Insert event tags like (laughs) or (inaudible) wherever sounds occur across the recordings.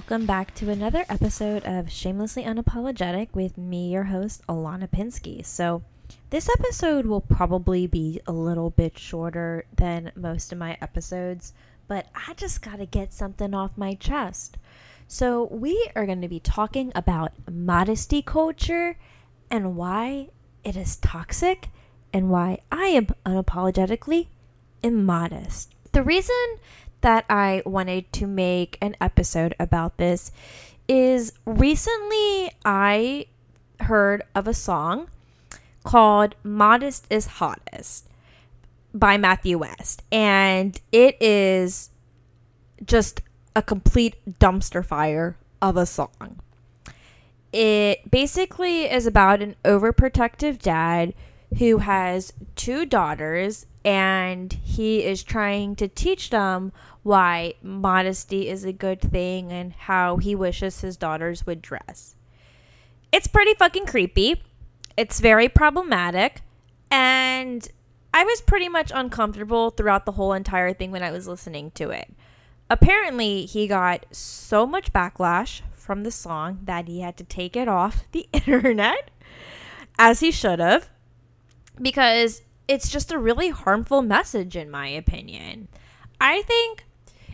welcome back to another episode of Shamelessly Unapologetic with me, your host, Ilana Pinsky. So, this episode will probably be a little bit shorter than most of my episodes, but I just got to get something off my chest. So, we are going to be talking about modesty culture and why it is toxic and why I am unapologetically immodest. The reason that I wanted to make an episode about this is recently I heard of a song called Modest is Hottest by Matthew West. And it is just a complete dumpster fire of a song. It basically is about an overprotective dad who has two daughters and he is trying to teach them why modesty is a good thing and how he wishes his daughters would dress. It's pretty fucking creepy. It's very problematic. And I was pretty much uncomfortable throughout the whole entire thing when I was listening to it. Apparently, he got so much backlash from the song that he had to take it off the (laughs) internet, as he should have, because it's just a really harmful message, in my opinion. I think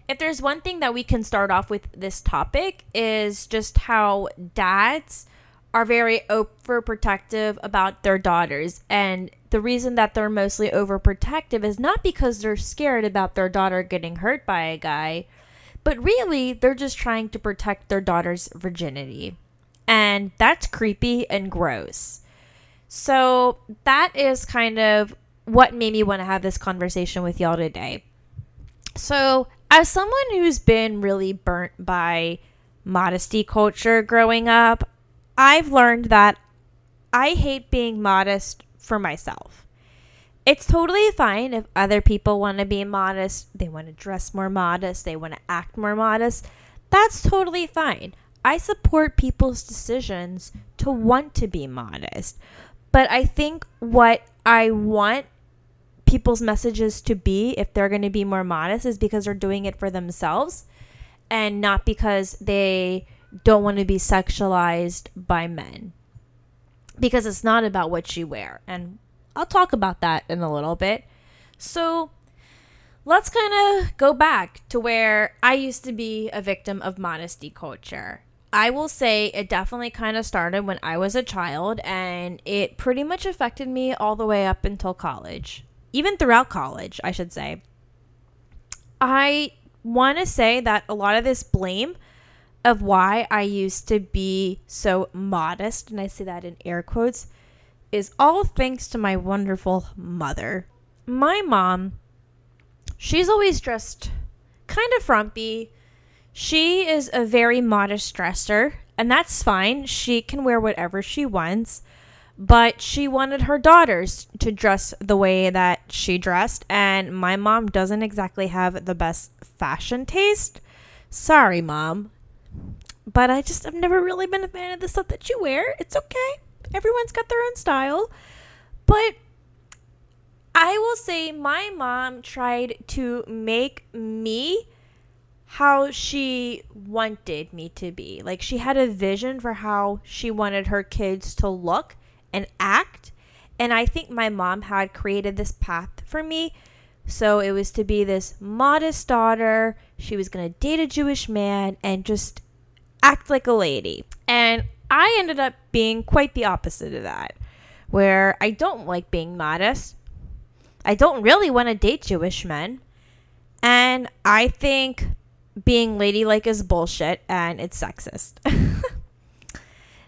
if there's one thing that we can start off with this topic is just how dads are very overprotective about their daughters. And the reason that they're mostly overprotective is not because they're scared about their daughter getting hurt by a guy but really they're just trying to protect their daughter's virginity. And that's creepy and gross so that is kind of what made me want to have this conversation with y'all today so as someone who's been really burnt by modesty culture growing up, I've learned that I hate being modest for myself. It's totally fine if other people want to be modest, they want to dress more modest, they want to act more modest. That's totally fine. I support people's decisions to want to be modest. But I think what I want people's messages to be if they're going to be more modest is because they're doing it for themselves and not because they don't want to be sexualized by men. Because it's not about what you wear. And I'll talk about that in a little bit. So let's kind of go back to where I used to be a victim of modesty culture. I will say it definitely kind of started when I was a child and it pretty much affected me all the way up until college even throughout college, I should say. I want to say that a lot of this blame of why I used to be so modest, and I say that in air quotes, is all thanks to my wonderful mother. My mom, she's always dressed kind of frumpy. She is a very modest dresser, and that's fine. She can wear whatever she wants but she wanted her daughters to dress the way that she dressed and my mom doesn't exactly have the best fashion taste. Sorry mom but i just i've never really been a fan of the stuff that you wear. It's okay. Everyone's got their own style. But i will say my mom tried to make me how she wanted me to be like she had a vision for how she wanted her kids to look and act. And I think my mom had created this path for me. So it was to be this modest daughter. She was going to date a Jewish man and just act like a lady. And I ended up being quite the opposite of that, where I don't like being modest. I don't really want to date Jewish men. And I think being ladylike is bullshit and it's sexist. (laughs)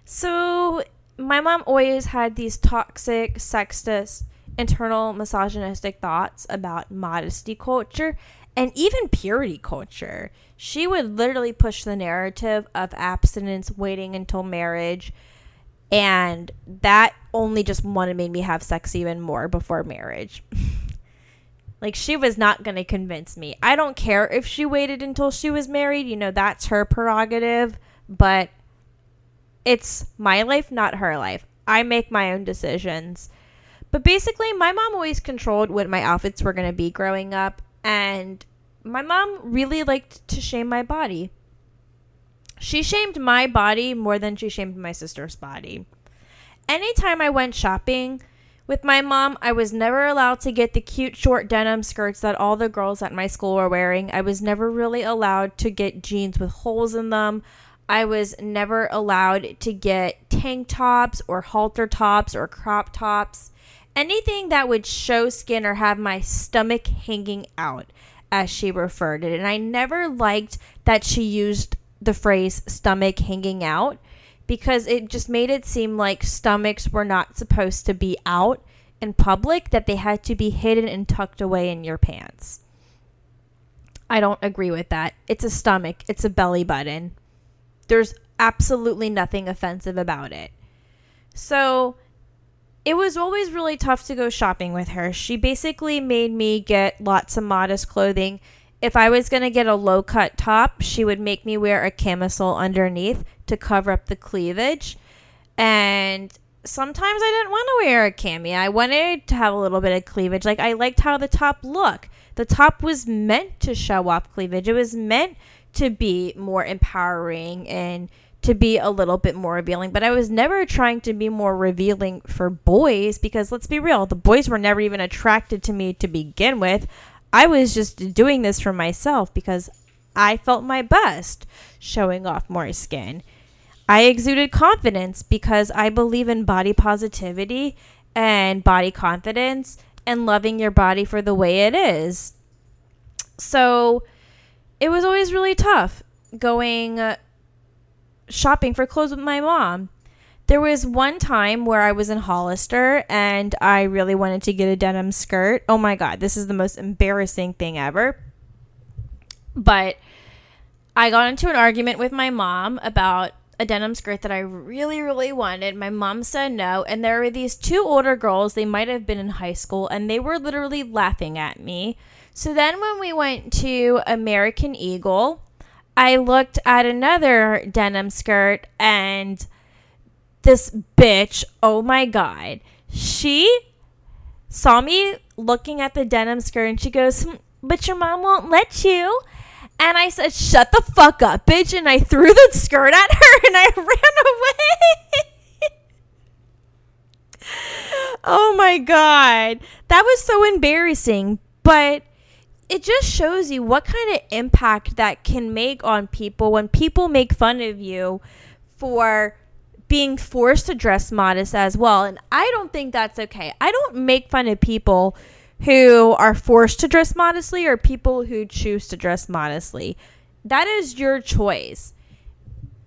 so my mom always had these toxic, sexist, internal misogynistic thoughts about modesty culture and even purity culture. She would literally push the narrative of abstinence, waiting until marriage, and that only just wanted made me have sex even more before marriage. (laughs) like she was not going to convince me. I don't care if she waited until she was married, you know, that's her prerogative, but it's my life, not her life. I make my own decisions. But basically, my mom always controlled what my outfits were going to be growing up. And my mom really liked to shame my body. She shamed my body more than she shamed my sister's body. Anytime I went shopping with my mom, I was never allowed to get the cute short denim skirts that all the girls at my school were wearing. I was never really allowed to get jeans with holes in them. I was never allowed to get tank tops or halter tops or crop tops. Anything that would show skin or have my stomach hanging out, as she referred it. And I never liked that she used the phrase stomach hanging out because it just made it seem like stomachs were not supposed to be out in public, that they had to be hidden and tucked away in your pants. I don't agree with that. It's a stomach, it's a belly button. There's absolutely nothing offensive about it. So it was always really tough to go shopping with her. She basically made me get lots of modest clothing if I was going to get a low cut top, she would make me wear a camisole underneath to cover up the cleavage. And sometimes I didn't want to wear a cami. I wanted to have a little bit of cleavage. Like I liked how the top looked. The top was meant to show off cleavage. It was meant to be more empowering and to be a little bit more revealing. But I was never trying to be more revealing for boys because let's be real, the boys were never even attracted to me to begin with. I was just doing this for myself because I felt my best showing off more skin. I exuded confidence because I believe in body positivity and body confidence and loving your body for the way it is. So it was always really tough going uh, shopping for clothes with my mom there was one time where I was in Hollister and I really wanted to get a denim skirt. Oh my God, this is the most embarrassing thing ever. But I got into an argument with my mom about a denim skirt that I really, really wanted. My mom said no. And there were these two older girls, they might have been in high school, and they were literally laughing at me. So then when we went to American Eagle, I looked at another denim skirt and this bitch, oh my god, she saw me looking at the denim skirt and she goes, hmm, But your mom won't let you. And I said, Shut the fuck up, bitch. And I threw the skirt at her and I (laughs) ran away. (laughs) oh my God. That was so embarrassing. But it just shows you what kind of impact that can make on people when people make fun of you for being forced to dress modest as well. And I don't think that's okay. I don't make fun of people who are forced to dress modestly or people who choose to dress modestly. That is your choice.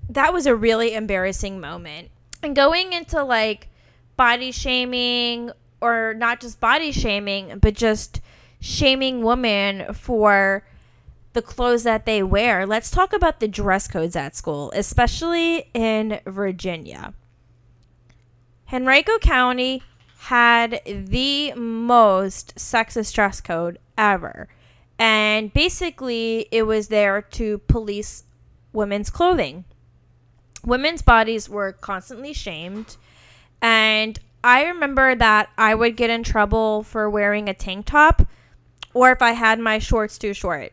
That was a really embarrassing moment. And going into like body shaming or not just body shaming, but just shaming women for the clothes that they wear, let's talk about the dress codes at school, especially in Virginia. Henrico County had the most sexist dress code ever. And basically, it was there to police women's clothing. Women's bodies were constantly shamed. And I remember that I would get in trouble for wearing a tank top or if I had my shorts too short.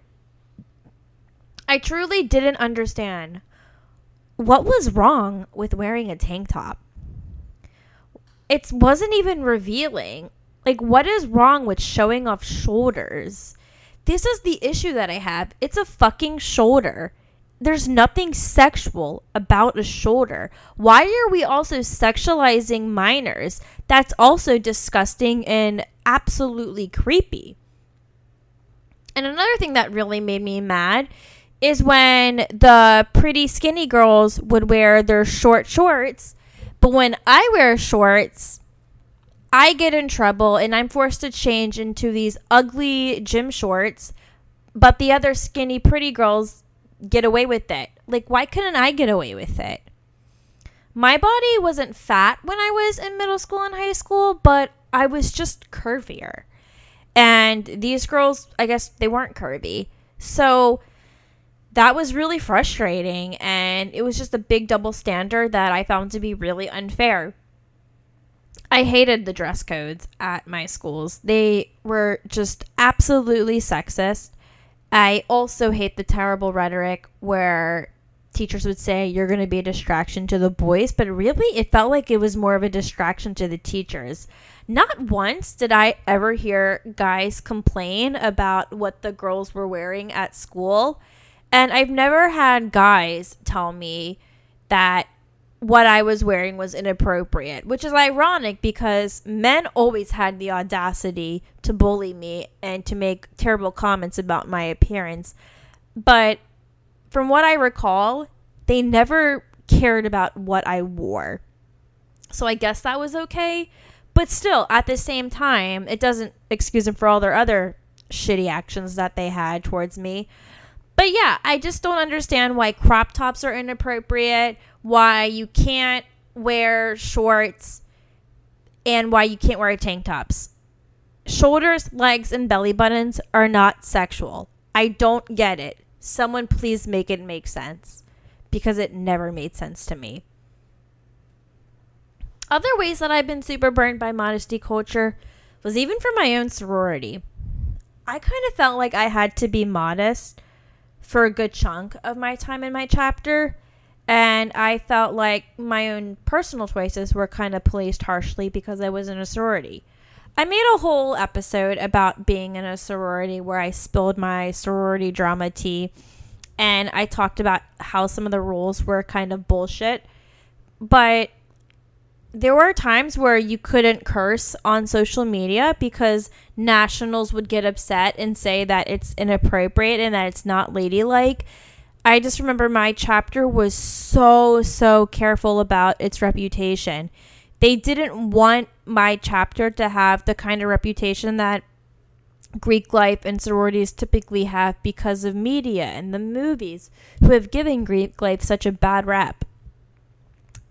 I truly didn't understand what was wrong with wearing a tank top. It wasn't even revealing. Like, what is wrong with showing off shoulders? This is the issue that I have. It's a fucking shoulder. There's nothing sexual about a shoulder. Why are we also sexualizing minors? That's also disgusting and absolutely creepy. And another thing that really made me mad is when the pretty skinny girls would wear their short shorts. But when I wear shorts, I get in trouble and I'm forced to change into these ugly gym shorts. But the other skinny, pretty girls get away with it. Like, why couldn't I get away with it? My body wasn't fat when I was in middle school and high school, but I was just curvier. And these girls, I guess they weren't curvy. So that was really frustrating and it was just a big double standard that I found to be really unfair. I hated the dress codes at my schools. They were just absolutely sexist. I also hate the terrible rhetoric where teachers would say you're going to be a distraction to the boys, but really it felt like it was more of a distraction to the teachers. Not once did I ever hear guys complain about what the girls were wearing at school. And I've never had guys tell me that what I was wearing was inappropriate, which is ironic because men always had the audacity to bully me and to make terrible comments about my appearance. But from what I recall, they never cared about what I wore. So I guess that was okay. But still, at the same time, it doesn't excuse them for all their other shitty actions that they had towards me. But yeah, I just don't understand why crop tops are inappropriate, why you can't wear shorts, and why you can't wear tank tops. Shoulders, legs, and belly buttons are not sexual. I don't get it. Someone please make it make sense because it never made sense to me. Other ways that I've been super burned by modesty culture was even from my own sorority. I kind of felt like I had to be modest for a good chunk of my time in my chapter. And I felt like my own personal choices were kind of policed harshly because I was in a sorority. I made a whole episode about being in a sorority where I spilled my sorority drama tea and I talked about how some of the rules were kind of bullshit. But there were times where you couldn't curse on social media because nationals would get upset and say that it's inappropriate and that it's not ladylike. I just remember my chapter was so, so careful about its reputation. They didn't want my chapter to have the kind of reputation that Greek life and sororities typically have because of media and the movies, who have given Greek life such a bad rap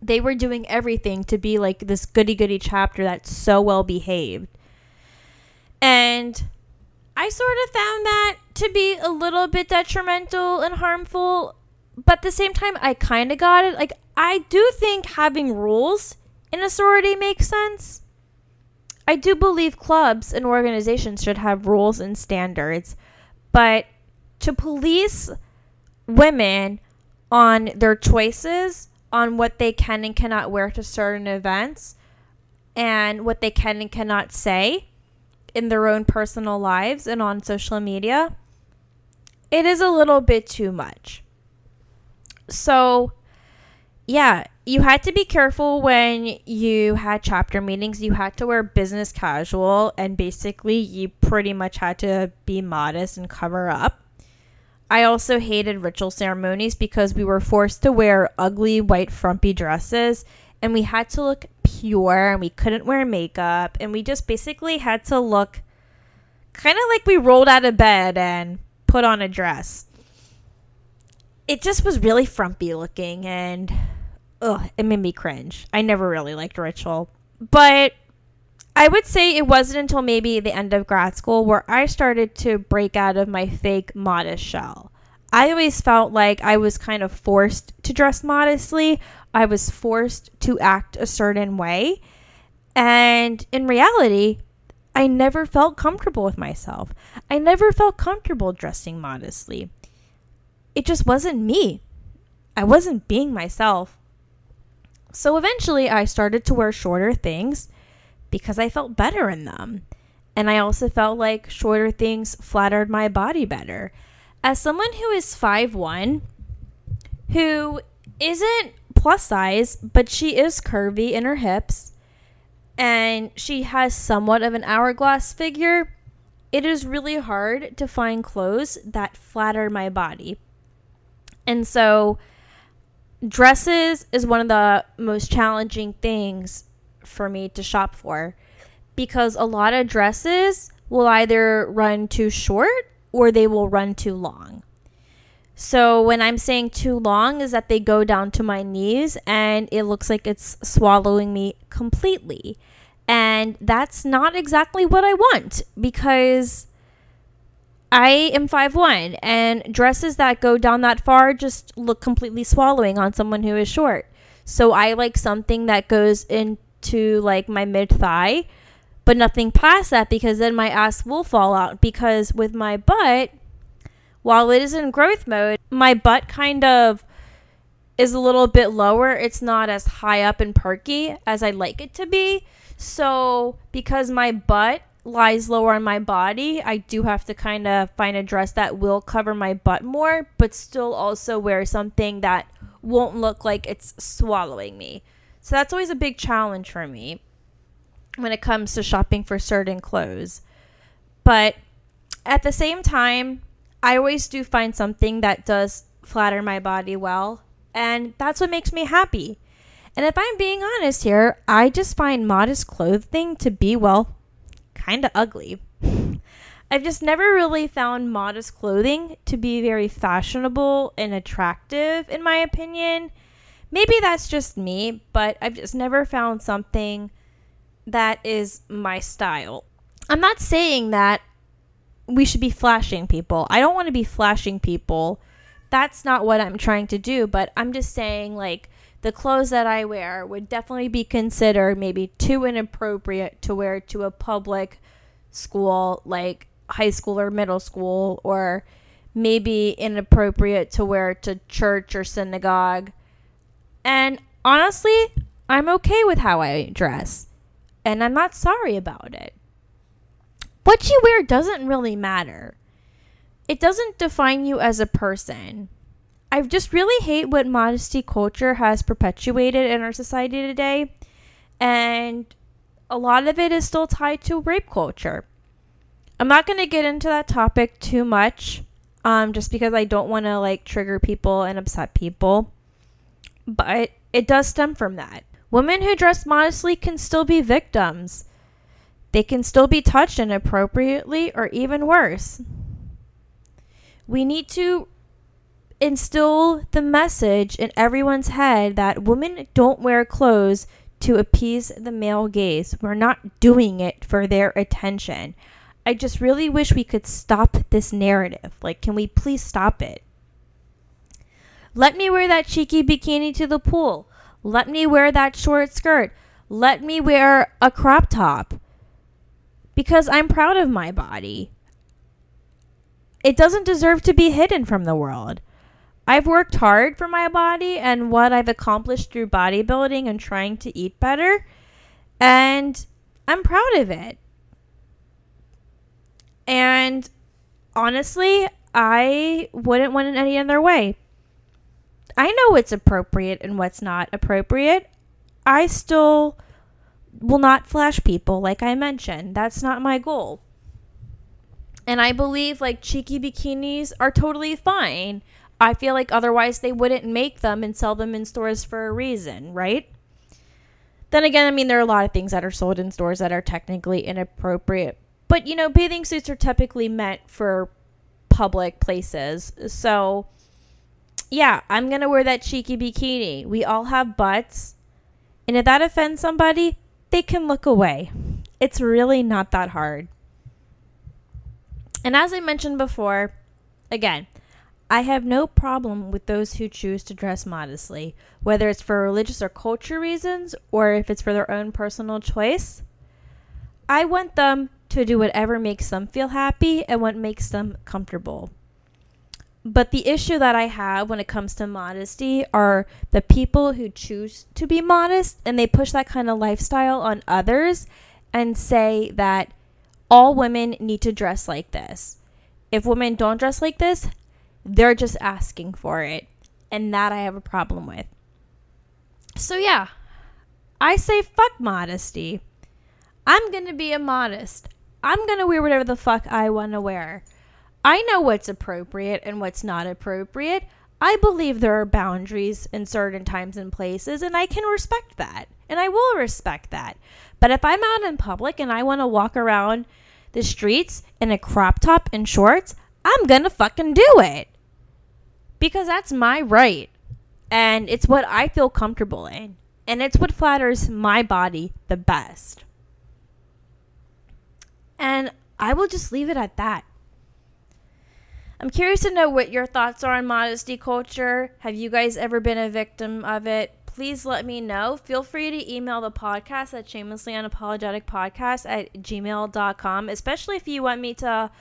they were doing everything to be like this goody goody chapter that's so well behaved. And I sort of found that to be a little bit detrimental and harmful, but at the same time, I kind of got it. Like, I do think having rules in a sorority makes sense. I do believe clubs and organizations should have rules and standards, but to police women on their choices on what they can and cannot wear to certain events and what they can and cannot say in their own personal lives and on social media, it is a little bit too much. So, yeah, you had to be careful when you had chapter meetings. You had to wear business casual, and basically, you pretty much had to be modest and cover up. I also hated ritual ceremonies because we were forced to wear ugly white frumpy dresses and we had to look pure and we couldn't wear makeup and we just basically had to look kind of like we rolled out of bed and put on a dress. It just was really frumpy looking and ugh, it made me cringe. I never really liked ritual. But I would say it wasn't until maybe the end of grad school where I started to break out of my fake modest shell. I always felt like I was kind of forced to dress modestly. I was forced to act a certain way. And in reality, I never felt comfortable with myself. I never felt comfortable dressing modestly. It just wasn't me. I wasn't being myself. So eventually, I started to wear shorter things because I felt better in them. And I also felt like shorter things flattered my body better. As someone who is 5'1, who isn't plus size, but she is curvy in her hips, and she has somewhat of an hourglass figure, it is really hard to find clothes that flatter my body. And so, dresses is one of the most challenging things for me to shop for because a lot of dresses will either run too short or they will run too long. So when I'm saying too long is that they go down to my knees and it looks like it's swallowing me completely. And that's not exactly what I want because I am 5'1 and dresses that go down that far just look completely swallowing on someone who is short. So I like something that goes in to like my mid thigh, but nothing past that because then my ass will fall out. Because with my butt, while it is in growth mode, my butt kind of is a little bit lower. It's not as high up and perky as I'd like it to be. So, because my butt lies lower on my body, I do have to kind of find a dress that will cover my butt more, but still also wear something that won't look like it's swallowing me. So, that's always a big challenge for me when it comes to shopping for certain clothes. But at the same time, I always do find something that does flatter my body well, and that's what makes me happy. And if I'm being honest here, I just find modest clothing to be, well, kind of ugly. (laughs) I've just never really found modest clothing to be very fashionable and attractive, in my opinion. Maybe that's just me, but I've just never found something that is my style. I'm not saying that we should be flashing people. I don't want to be flashing people. That's not what I'm trying to do, but I'm just saying, like, the clothes that I wear would definitely be considered maybe too inappropriate to wear to a public school, like high school or middle school, or maybe inappropriate to wear to church or synagogue. And honestly, I'm okay with how I dress, and I'm not sorry about it. What you wear doesn't really matter. It doesn't define you as a person. I just really hate what modesty culture has perpetuated in our society today. And a lot of it is still tied to rape culture. I'm not going to get into that topic too much um, just because I don't want to like trigger people and upset people. But it does stem from that. Women who dress modestly can still be victims. They can still be touched inappropriately or even worse. We need to instill the message in everyone's head that women don't wear clothes to appease the male gaze. We're not doing it for their attention. I just really wish we could stop this narrative. Like, can we please stop it? Let me wear that cheeky bikini to the pool. Let me wear that short skirt. Let me wear a crop top because I'm proud of my body. It doesn't deserve to be hidden from the world. I've worked hard for my body and what I've accomplished through bodybuilding and trying to eat better, and I'm proud of it. And honestly, I wouldn't want it any other way. I know what's appropriate and what's not appropriate. I still will not flash people, like I mentioned. That's not my goal. And I believe like cheeky bikinis are totally fine. I feel like otherwise they wouldn't make them and sell them in stores for a reason, right? Then again, I mean, there are a lot of things that are sold in stores that are technically inappropriate. But, you know, bathing suits are typically meant for public places. So, yeah, I'm going to wear that cheeky bikini. We all have butts. And if that offends somebody, they can look away. It's really not that hard. And as I mentioned before, again, I have no problem with those who choose to dress modestly, whether it's for religious or culture reasons or if it's for their own personal choice. I want them to do whatever makes them feel happy and what makes them comfortable. But the issue that I have when it comes to modesty are the people who choose to be modest and they push that kind of lifestyle on others and say that all women need to dress like this. If women don't dress like this, they're just asking for it. And that I have a problem with. So, yeah, I say fuck modesty. I'm to be immodest. I'm to wear whatever the fuck I want to wear. I know what's appropriate and what's not appropriate. I believe there are boundaries in certain times and places, and I can respect that. And I will respect that. But if I'm out in public and I want to walk around the streets in a crop top and shorts, I'm going to fucking do it. Because that's my right. And it's what I feel comfortable in. And it's what flatters my body the best. And I will just leave it at that. I'm curious to know what your thoughts are on modesty culture. Have you guys ever been a victim of it? Please let me know. Feel free to email the podcast at shamelessly unapologetic podcast at gmail.com, especially if you want me to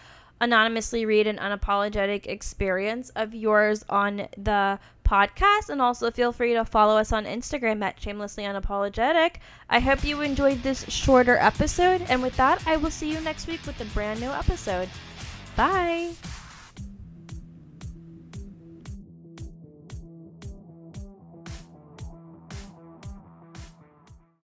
anonymously read an unapologetic experience of yours on the podcast. And also feel free to follow us on Instagram at shamelessly unapologetic. I hope you enjoyed this shorter episode. And with that, I will see you next week with a brand new episode. Bye.